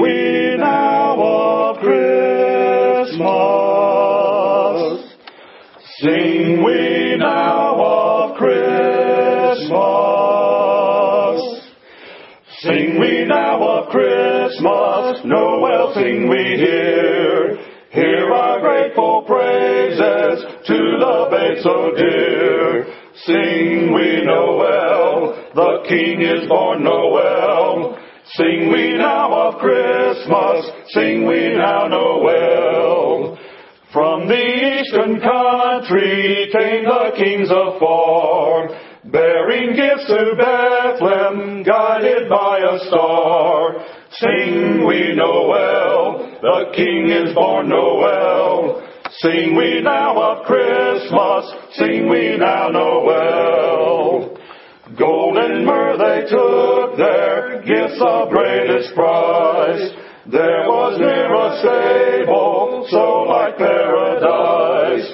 we now of Christmas. Sing we now of Christmas. Sing we now of Christmas. Noel sing we here. Hear our grateful praises to the babe so dear. Sing we Noel, the King is born Noel. Sing we now of Christmas, sing we now Noel. From the eastern country came the kings of far, bearing gifts to Bethlehem, guided by a star. Sing we Noel, the King is born Noel. Sing we now of Christmas, sing we now Noel. Myrrh they took their gifts of greatest price. There was near a stable, so like paradise.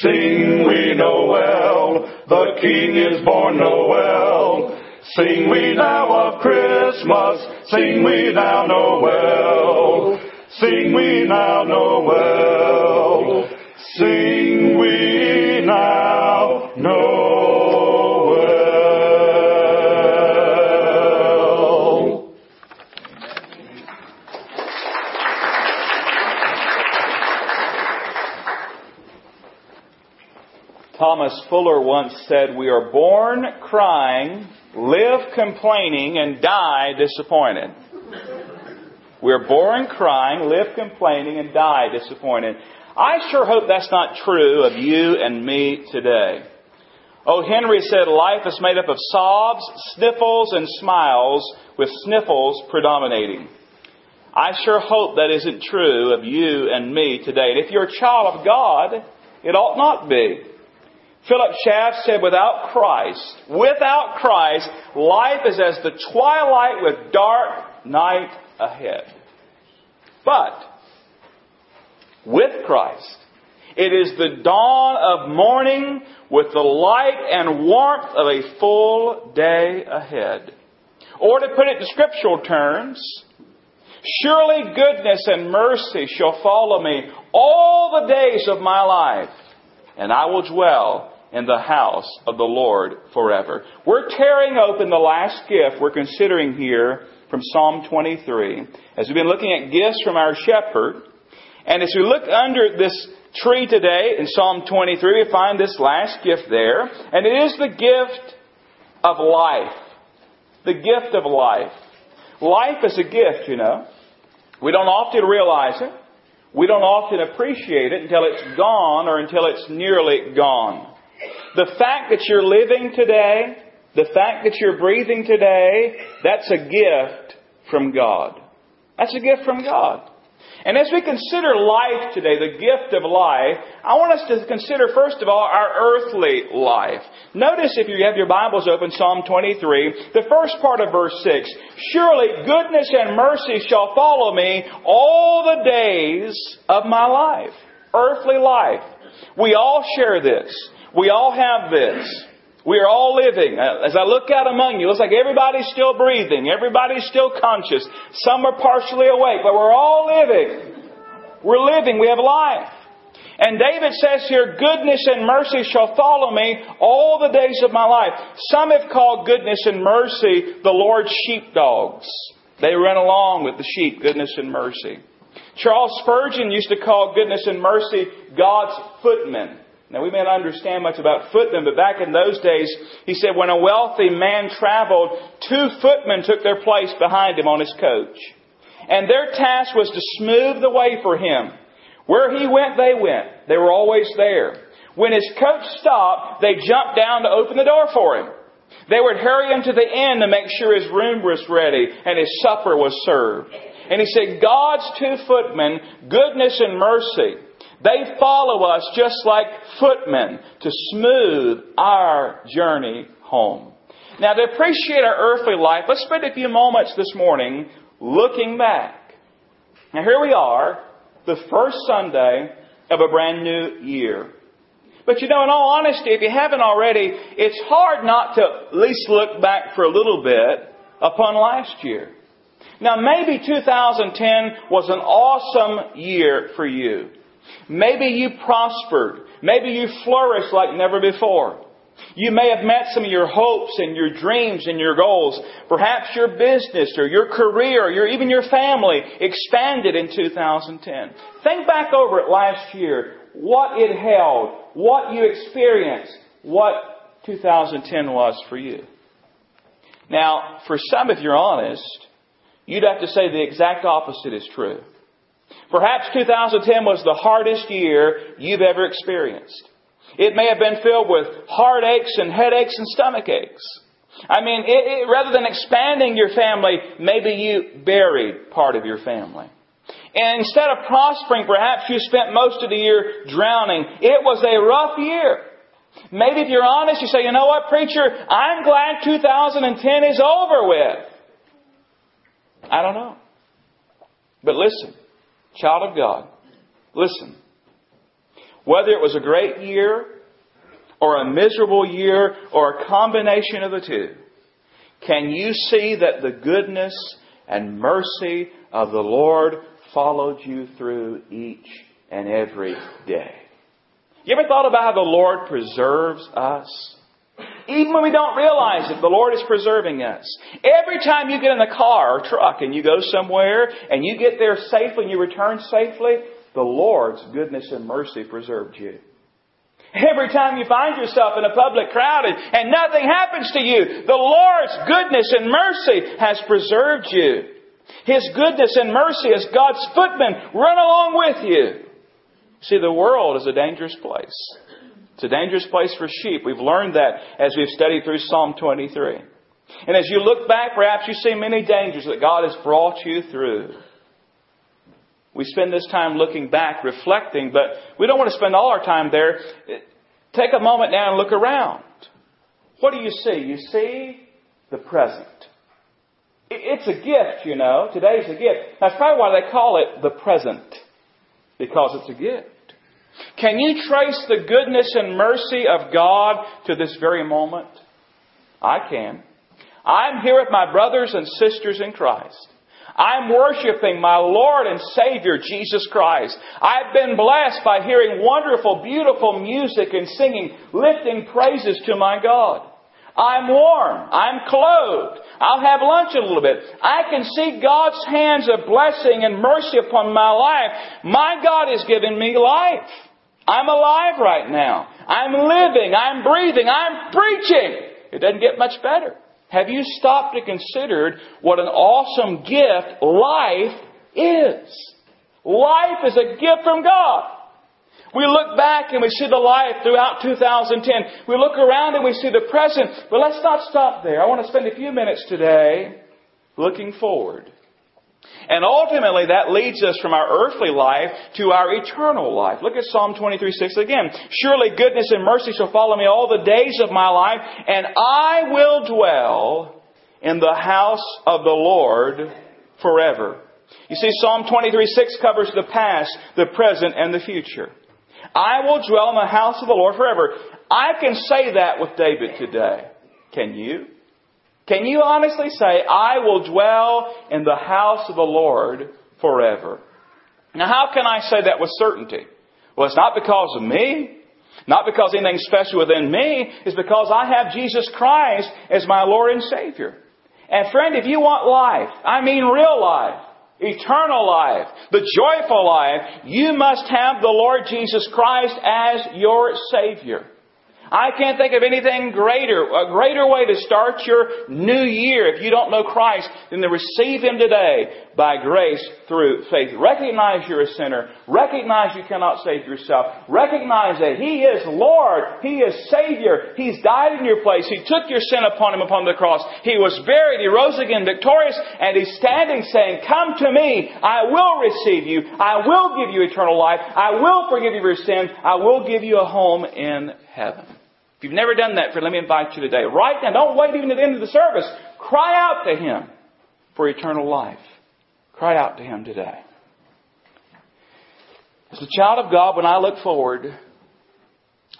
Sing we Noel, the King is born Noel. Sing we now of Christmas, sing we now Noel. Sing we now Noel. Sing we now Noel. Thomas Fuller once said, We are born crying, live complaining, and die disappointed. We're born crying, live complaining, and die disappointed. I sure hope that's not true of you and me today. O. Henry said life is made up of sobs, sniffles, and smiles, with sniffles predominating. I sure hope that isn't true of you and me today. And if you're a child of God, it ought not be. Philip Schaff said, without Christ, without Christ, life is as the twilight with dark night ahead. But, with Christ, it is the dawn of morning with the light and warmth of a full day ahead. Or to put it in scriptural terms, surely goodness and mercy shall follow me all the days of my life, and I will dwell in the house of the Lord forever. We're tearing open the last gift we're considering here from Psalm 23. As we've been looking at gifts from our shepherd, and as we look under this tree today in Psalm 23, we find this last gift there, and it is the gift of life. The gift of life. Life is a gift, you know. We don't often realize it. We don't often appreciate it until it's gone or until it's nearly gone. The fact that you're living today, the fact that you're breathing today, that's a gift from God. That's a gift from God. And as we consider life today, the gift of life, I want us to consider first of all our earthly life. Notice if you have your Bibles open, Psalm 23, the first part of verse 6. Surely goodness and mercy shall follow me all the days of my life. Earthly life. We all share this. We all have this. We are all living. Uh, as I look out among you, it looks like everybody's still breathing. Everybody's still conscious. Some are partially awake, but we're all living. We're living. We have life. And David says here, goodness and mercy shall follow me all the days of my life. Some have called goodness and mercy the Lord's sheepdogs. They run along with the sheep, goodness and mercy. Charles Spurgeon used to call goodness and mercy God's footmen. Now, we may not understand much about footmen, but back in those days, he said when a wealthy man traveled, two footmen took their place behind him on his coach. And their task was to smooth the way for him. Where he went, they went. They were always there. When his coach stopped, they jumped down to open the door for him. They would hurry him to the inn to make sure his room was ready and his supper was served. And he said, God's two footmen, goodness and mercy, they follow us just like footmen to smooth our journey home. Now, to appreciate our earthly life, let's spend a few moments this morning looking back. Now, here we are, the first Sunday of a brand new year. But you know, in all honesty, if you haven't already, it's hard not to at least look back for a little bit upon last year. Now maybe 2010 was an awesome year for you. Maybe you prospered. Maybe you flourished like never before. You may have met some of your hopes and your dreams and your goals. Perhaps your business or your career or your, even your family expanded in 2010. Think back over it last year. What it held. What you experienced. What 2010 was for you. Now, for some, if you're honest, you'd have to say the exact opposite is true. Perhaps 2010 was the hardest year you've ever experienced. It may have been filled with heartaches and headaches and stomach aches. I mean, it, it, rather than expanding your family, maybe you buried part of your family. And instead of prospering, perhaps you spent most of the year drowning. It was a rough year. Maybe if you're honest, you say, you know what, preacher, I'm glad 2010 is over with. I don't know. But listen, child of God, listen. Whether it was a great year or a miserable year or a combination of the two, can you see that the goodness and mercy of the Lord followed you through each and every day? You ever thought about how the Lord preserves us? Even when we don't realize it, the Lord is preserving us. Every time you get in a car or truck and you go somewhere and you get there safely and you return safely, the Lord's goodness and mercy preserved you. Every time you find yourself in a public crowd and, and nothing happens to you, the Lord's goodness and mercy has preserved you. His goodness and mercy as God's footmen run along with you. See, the world is a dangerous place. It's a dangerous place for sheep. We've learned that as we've studied through Psalm 23. And as you look back, perhaps you see many dangers that God has brought you through. We spend this time looking back, reflecting, but we don't want to spend all our time there. Take a moment now and look around. What do you see? You see the present. It's a gift, you know. Today's a gift. That's probably why they call it the present. Because it's a gift. Can you trace the goodness and mercy of God to this very moment? I can. I'm here with my brothers and sisters in Christ. I'm worshiping my Lord and Savior, Jesus Christ. I've been blessed by hearing wonderful, beautiful music and singing, lifting praises to my God. I'm warm. I'm clothed. I'll have lunch a little bit. I can see God's hands of blessing and mercy upon my life. My God has given me life. I'm alive right now. I'm living. I'm breathing. I'm preaching. It doesn't get much better. Have you stopped to consider what an awesome gift life is? Life is a gift from God. We look back and we see the life throughout 2010. We look around and we see the present. But let's not stop there. I want to spend a few minutes today looking forward. And ultimately that leads us from our earthly life to our eternal life. Look at Psalm 23, 6 again. Surely goodness and mercy shall follow me all the days of my life, and I will dwell in the house of the Lord forever. You see, Psalm 23, 6 covers the past, the present, and the future. I will dwell in the house of the Lord forever. I can say that with David today. Can you? Can you honestly say, I will dwell in the house of the Lord forever? Now, how can I say that with certainty? Well, it's not because of me. Not because anything special within me. It's because I have Jesus Christ as my Lord and Savior. And friend, if you want life, I mean real life, eternal life, the joyful life, you must have the Lord Jesus Christ as your Savior. I can't think of anything greater, a greater way to start your new year if you don't know Christ than to receive Him today by grace through faith. Recognize you're a sinner. Recognize you cannot save yourself. Recognize that He is Lord. He is Savior. He's died in your place. He took your sin upon Him upon the cross. He was buried. He rose again victorious and He's standing saying, come to me. I will receive you. I will give you eternal life. I will forgive you your sins. I will give you a home in heaven. If you've never done that, friend, let me invite you today. Right now, don't wait even to the end of the service. Cry out to Him for eternal life. Cry out to Him today. As a child of God, when I look forward,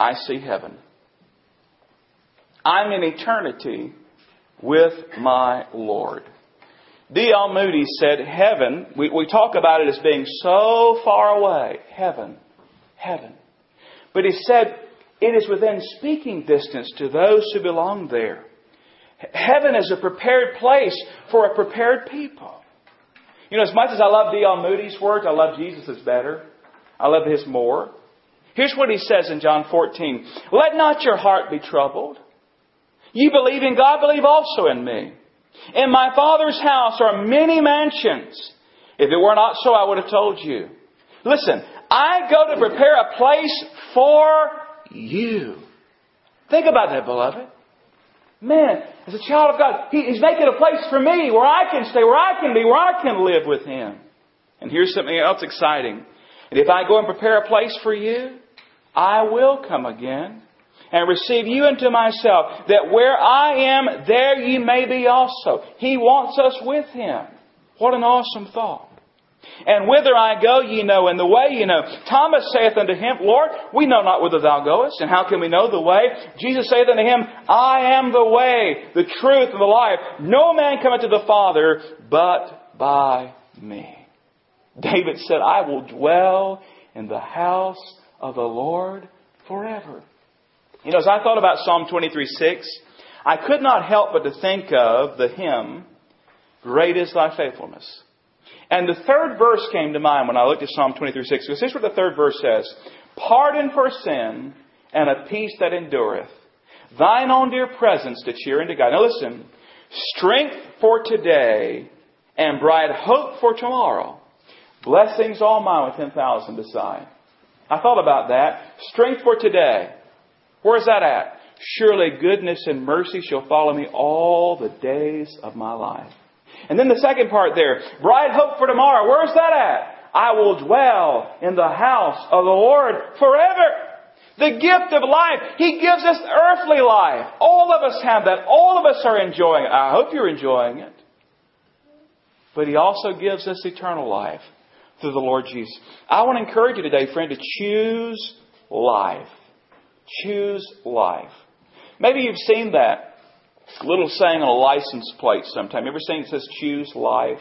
I see heaven. I'm in eternity with my Lord. D.L. Moody said, Heaven, we, we talk about it as being so far away. Heaven, heaven. But he said, it is within speaking distance to those who belong there. Heaven is a prepared place for a prepared people. You know, as much as I love D.L. Moody's words, I love Jesus' better. I love his more. Here's what he says in John 14. Let not your heart be troubled. You believe in God, believe also in me. In my Father's house are many mansions. If it were not so, I would have told you. Listen, I go to prepare a place for you. Think about that, beloved. Man, as a child of God, He's making a place for me where I can stay, where I can be, where I can live with Him. And here's something else exciting. And if I go and prepare a place for you, I will come again and receive you into myself, that where I am, there you may be also. He wants us with Him. What an awesome thought. And whither I go, ye know, and the way ye know. Thomas saith unto him, Lord, we know not whither thou goest, and how can we know the way? Jesus saith unto him, I am the way, the truth, and the life. No man cometh to the Father but by me. David said, I will dwell in the house of the Lord forever. You know, as I thought about Psalm 23 6, I could not help but to think of the hymn, Great is Thy Faithfulness. And the third verse came to mind when I looked at Psalm 23 6, because here's what the third verse says Pardon for sin and a peace that endureth. Thine own dear presence to cheer and to guide. Now listen, strength for today and bright hope for tomorrow. Blessings all mine with 10,000 beside. I thought about that. Strength for today. Where's that at? Surely goodness and mercy shall follow me all the days of my life. And then the second part there, bright hope for tomorrow. Where's that at? I will dwell in the house of the Lord forever. The gift of life. He gives us earthly life. All of us have that. All of us are enjoying it. I hope you're enjoying it. But He also gives us eternal life through the Lord Jesus. I want to encourage you today, friend, to choose life. Choose life. Maybe you've seen that little saying on a license plate sometime. Ever seen it says choose life?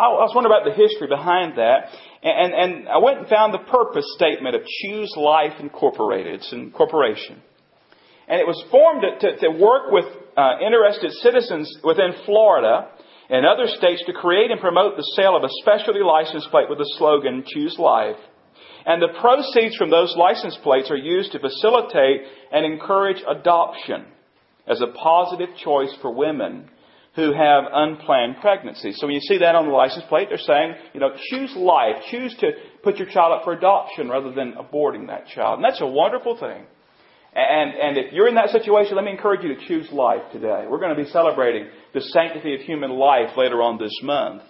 I was wondering about the history behind that. And, and I went and found the purpose statement of Choose Life Incorporated. It's an corporation. And it was formed to, to, to work with uh, interested citizens within Florida and other states to create and promote the sale of a specialty license plate with the slogan Choose Life. And the proceeds from those license plates are used to facilitate and encourage adoption as a positive choice for women who have unplanned pregnancies. So when you see that on the license plate, they're saying, you know, choose life. Choose to put your child up for adoption rather than aborting that child. And that's a wonderful thing. And, and if you're in that situation, let me encourage you to choose life today. We're going to be celebrating the sanctity of human life later on this month.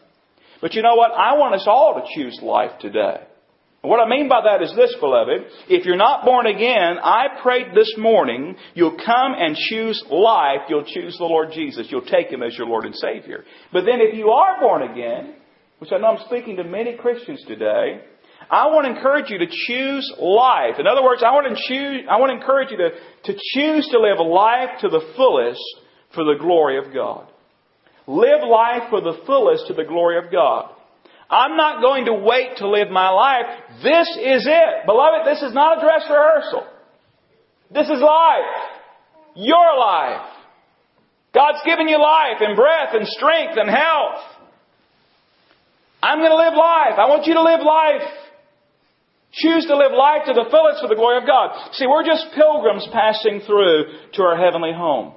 But you know what? I want us all to choose life today. What I mean by that is this, beloved. If you're not born again, I prayed this morning, you'll come and choose life. You'll choose the Lord Jesus. You'll take Him as your Lord and Savior. But then if you are born again, which I know I'm speaking to many Christians today, I want to encourage you to choose life. In other words, I want to choose, I want to encourage you to, to choose to live life to the fullest for the glory of God. Live life for the fullest to the glory of God. I'm not going to wait to live my life. This is it. Beloved, this is not a dress rehearsal. This is life. Your life. God's given you life and breath and strength and health. I'm going to live life. I want you to live life. Choose to live life to the fullest for the glory of God. See, we're just pilgrims passing through to our heavenly home.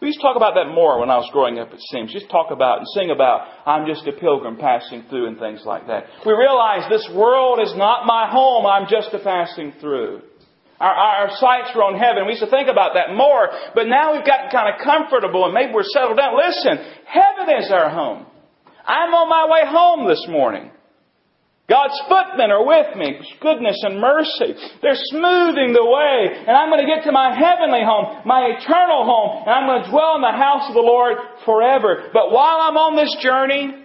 We used to talk about that more when I was growing up, it seems. Just talk about and sing about, I'm just a pilgrim passing through and things like that. We realize this world is not my home, I'm just a passing through. Our, our sights are on heaven. We used to think about that more, but now we've gotten kind of comfortable and maybe we're settled down. Listen, heaven is our home. I'm on my way home this morning. God's footmen are with me. Goodness and mercy. They're smoothing the way. And I'm going to get to my heavenly home, my eternal home. And I'm going to dwell in the house of the Lord forever. But while I'm on this journey,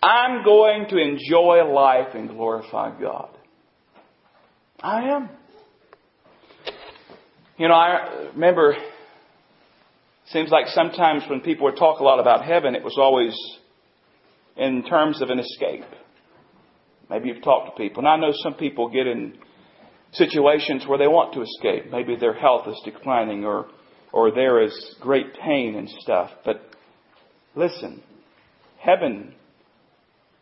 I'm going to enjoy life and glorify God. I am. You know, I remember, seems like sometimes when people would talk a lot about heaven, it was always in terms of an escape. Maybe you've talked to people. And I know some people get in situations where they want to escape. Maybe their health is declining or, or there is great pain and stuff. But listen, heaven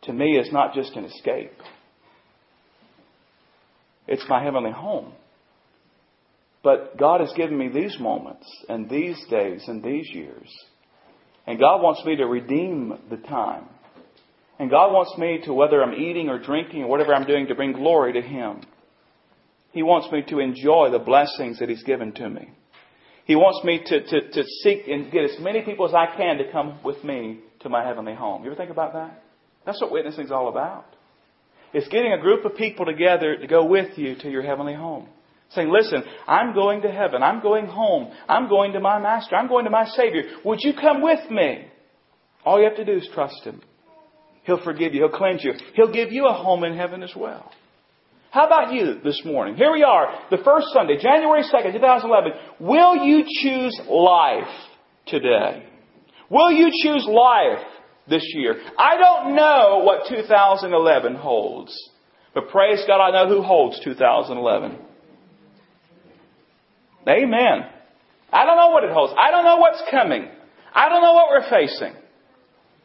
to me is not just an escape. It's my heavenly home. But God has given me these moments and these days and these years. And God wants me to redeem the time. And God wants me to, whether I'm eating or drinking or whatever I'm doing, to bring glory to Him. He wants me to enjoy the blessings that He's given to me. He wants me to, to, to seek and get as many people as I can to come with me to my heavenly home. You ever think about that? That's what witnessing is all about. It's getting a group of people together to go with you to your heavenly home. Saying, listen, I'm going to heaven. I'm going home. I'm going to my master. I'm going to my Savior. Would you come with me? All you have to do is trust Him. He'll forgive you. He'll cleanse you. He'll give you a home in heaven as well. How about you this morning? Here we are, the first Sunday, January 2nd, 2011. Will you choose life today? Will you choose life this year? I don't know what 2011 holds, but praise God, I know who holds 2011. Amen. I don't know what it holds. I don't know what's coming. I don't know what we're facing.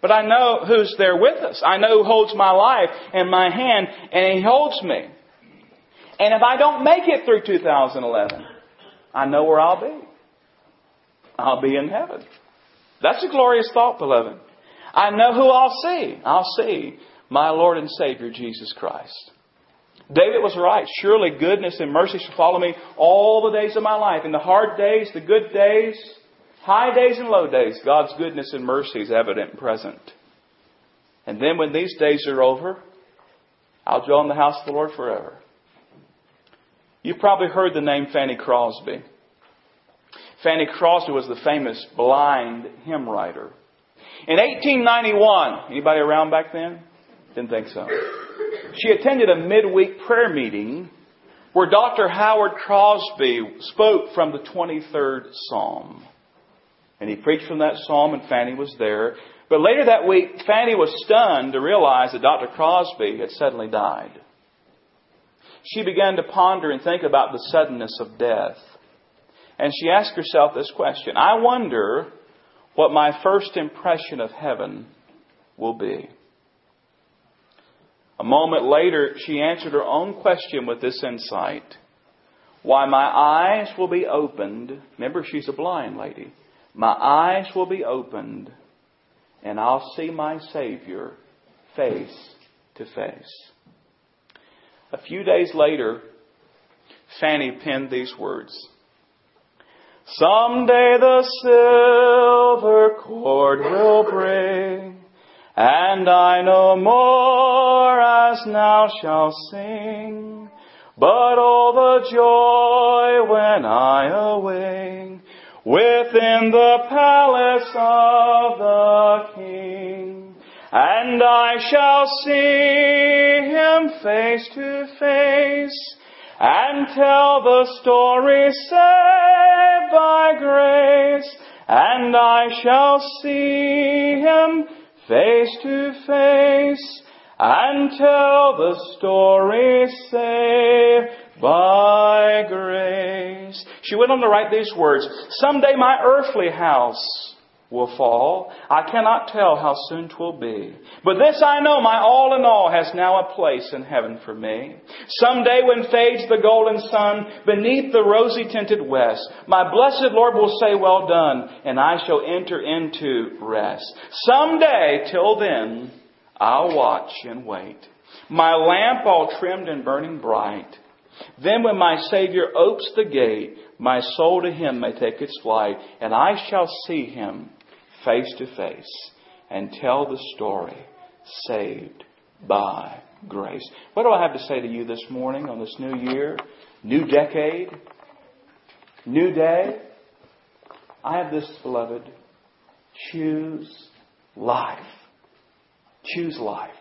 But I know who's there with us. I know who holds my life in my hand, and He holds me. And if I don't make it through 2011, I know where I'll be. I'll be in heaven. That's a glorious thought, beloved. I know who I'll see. I'll see my Lord and Savior, Jesus Christ. David was right. Surely goodness and mercy shall follow me all the days of my life. In the hard days, the good days, high days and low days, God's goodness and mercy is evident and present. And then when these days are over, I'll dwell in the house of the Lord forever. You've probably heard the name Fanny Crosby. Fanny Crosby was the famous blind hymn writer. In 1891, anybody around back then? Didn't think so she attended a midweek prayer meeting where Dr. Howard Crosby spoke from the 23rd Psalm. And he preached from that psalm, and Fanny was there. But later that week, Fanny was stunned to realize that Dr. Crosby had suddenly died. She began to ponder and think about the suddenness of death. And she asked herself this question I wonder what my first impression of heaven will be. A moment later, she answered her own question with this insight. Why, my eyes will be opened. Remember, she's a blind lady. My eyes will be opened, and I'll see my Savior face to face. A few days later, Fanny penned these words. Someday the silver cord will break and I no more as now shall sing, but all the joy when I awake within the palace of the King. And I shall see him face to face, and tell the story saved by grace, and I shall see him face to face and tell the story saved by grace. She went on to write these words, Someday my earthly house will fall. I cannot tell how soon 'twill be. But this I know, my all in all has now a place in heaven for me. Someday when fades the golden sun beneath the rosy tinted west, my blessed Lord will say, well done, and I shall enter into rest. Someday, till then, I'll watch and wait. My lamp all trimmed and burning bright. Then when my Savior opes the gate, my soul to him may take its flight, and I shall see him face to face and tell the story saved by grace. What do I have to say to you this morning on this new year, new decade, new day? I have this, beloved. Choose life. Choose life.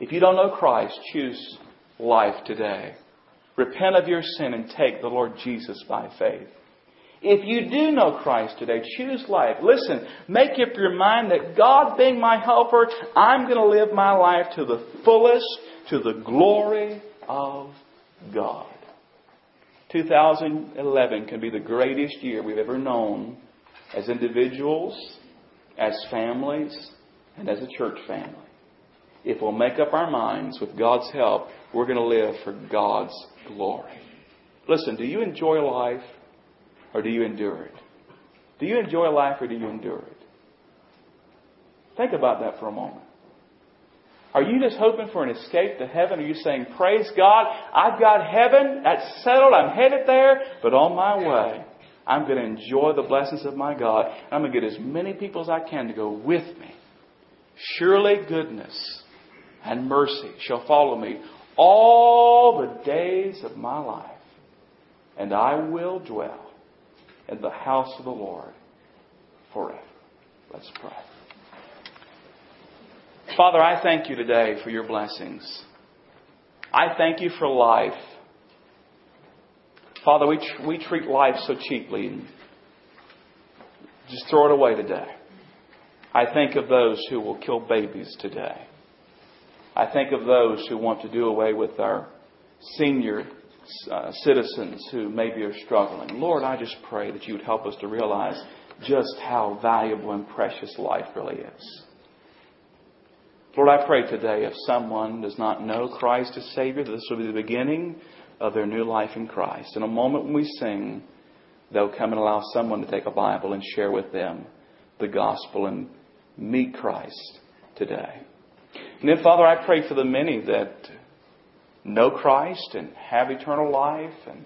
If you don't know Christ, choose life today. Repent of your sin and take the Lord Jesus by faith. If you do know Christ today, choose life. Listen, make up your mind that God being my helper, I'm going to live my life to the fullest, to the glory of God. 2011 can be the greatest year we've ever known as individuals, as families, and as a church family. If we'll make up our minds with God's help, we're going to live for God's glory. Listen, do you enjoy life or do you endure it? Do you enjoy life or do you endure it? Think about that for a moment. Are you just hoping for an escape to heaven? Are you saying, Praise God, I've got heaven, that's settled, I'm headed there, but on my way, I'm going to enjoy the blessings of my God. I'm going to get as many people as I can to go with me. Surely goodness and mercy shall follow me all the days of my life, and I will dwell in the house of the Lord forever. Let's pray. Father, I thank you today for your blessings. I thank you for life. Father, we, tr- we treat life so cheaply and just throw it away today. I think of those who will kill babies today. I think of those who want to do away with our senior uh, citizens who maybe are struggling. Lord, I just pray that you would help us to realize just how valuable and precious life really is. Lord, I pray today if someone does not know Christ as Savior, that this will be the beginning of their new life in Christ. In a moment when we sing, they'll come and allow someone to take a Bible and share with them the gospel and meet Christ today. And then, Father, I pray for the many that know Christ and have eternal life and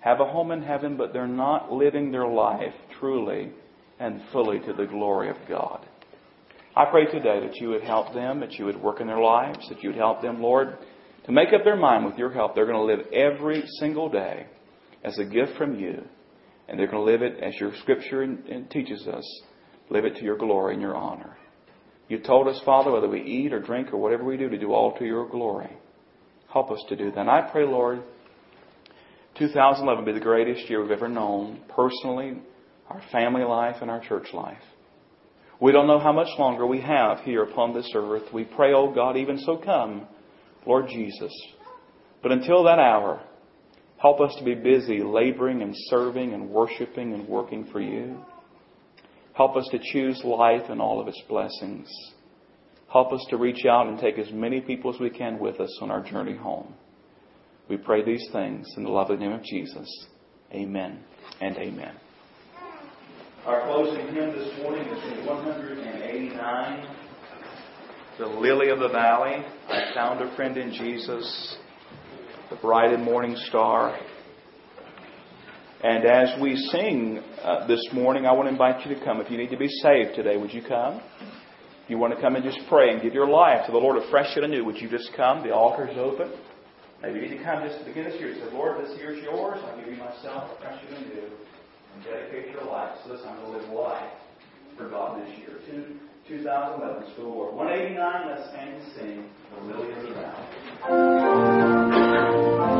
have a home in heaven, but they're not living their life truly and fully to the glory of God. I pray today that you would help them, that you would work in their lives, that you would help them, Lord, to make up their mind with your help. They're going to live every single day as a gift from you, and they're going to live it as your scripture teaches us. Live it to your glory and your honor. You told us, Father, whether we eat or drink or whatever we do, to do all to your glory. Help us to do that. And I pray, Lord, 2011 be the greatest year we've ever known, personally, our family life, and our church life. We don't know how much longer we have here upon this earth. We pray, oh God, even so come, Lord Jesus. But until that hour, help us to be busy laboring and serving and worshiping and working for you. Help us to choose life and all of its blessings. Help us to reach out and take as many people as we can with us on our journey home. We pray these things in the lovely name of Jesus. Amen and amen. Our closing hymn this morning is 189, The Lily of the Valley. I found a friend in Jesus, the bright and morning star. And as we sing uh, this morning, I want to invite you to come. If you need to be saved today, would you come? If you want to come and just pray and give your life to the Lord afresh and anew, would you just come? The altar is open. Maybe you need to come just to begin this year. Say, Lord, this year is yours. I give you myself afresh and anew and dedicate your life. So listen, I'm going to live life for God this year. Two, 2011 School War. 189, let's stand and sing the of the Valley.